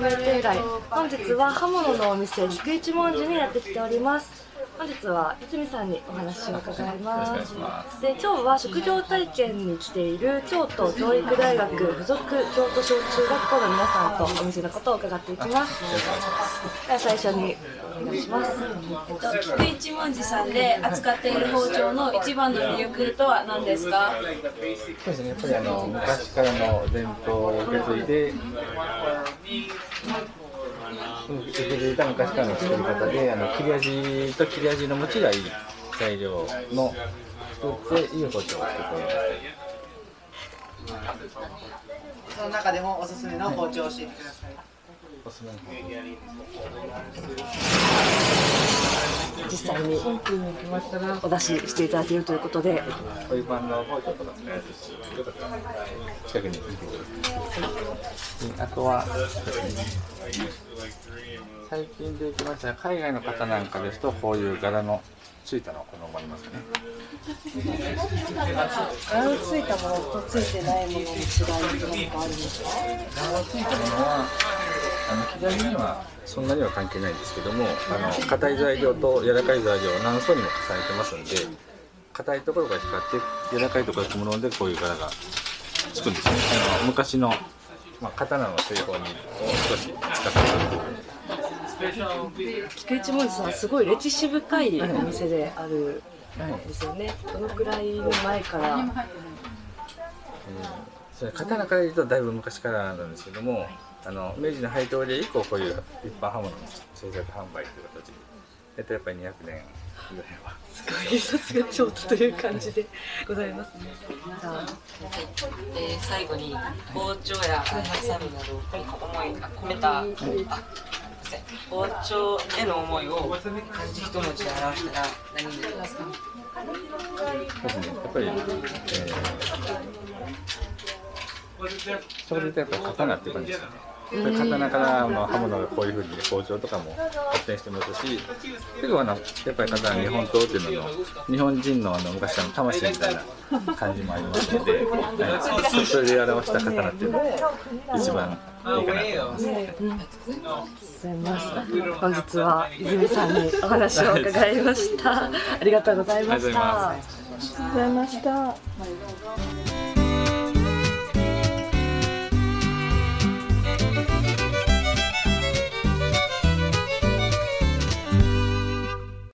海外本日は刃物のお店菊一文字にやってきております。本日は泉さんにお話を伺います。で今日は職業体験に来ている京都教育大学附属京都小中学校の皆さんとお店のことを伺っていきます。では最初にお願いします。菊一文字さんで扱っている包丁の一番の魅力とは何ですか？そうですね、やっぱりあの昔からの伝統を受け継いで、うん受け継いだ昔からの作り方で、あの切れ味と切れ味の持ちがいい材料の作っていい包丁を作っております。その中でもおすすめの包丁を教えてください。実際にお出ししていただけるということであとは、最近で行きましたら海外の方なんかですと、こういう柄のついたのを好まれますね。柄のついたものとついてないものの違いって何かあるんですか？柄のついたものは、あの左にはそんなには関係ないんですけども、あの硬い材料と柔らかい材料を何層にも重ねてますんで、硬いところが光って、柔らかいところがつくもので、こういう柄がつくんですね。あの昔の、まあ、刀の製法にを少し使ってる菊一文字さんすごい歴史深いお店であるはいんですよね。どのくらいの前から。それ刀から言うとだいぶ昔からなんですけどもあの明治の配当で以降こういう一般刃物の製作販売という形でえっとやっぱり200年ぐらいはすごいさすが京都という感じでございますねじゃあえー最後に包丁やハサミなど思いが込めた、あすい包丁への思いを漢字一文字で表したら何になりますかですねやっぱり、えー、それでやっぱ刀っていう感じですよね刀からあの刃物がこういうふうに包丁とかも発展してますし結構あのやっぱり刀は日本刀っていうのの日本人のあの昔の魂みたいな感じもありますので、はい、それで表した刀っていうのが一番いいかなと思います。ございます本日は泉さんにお話を伺いました。ありがとうございました。ありがとうございました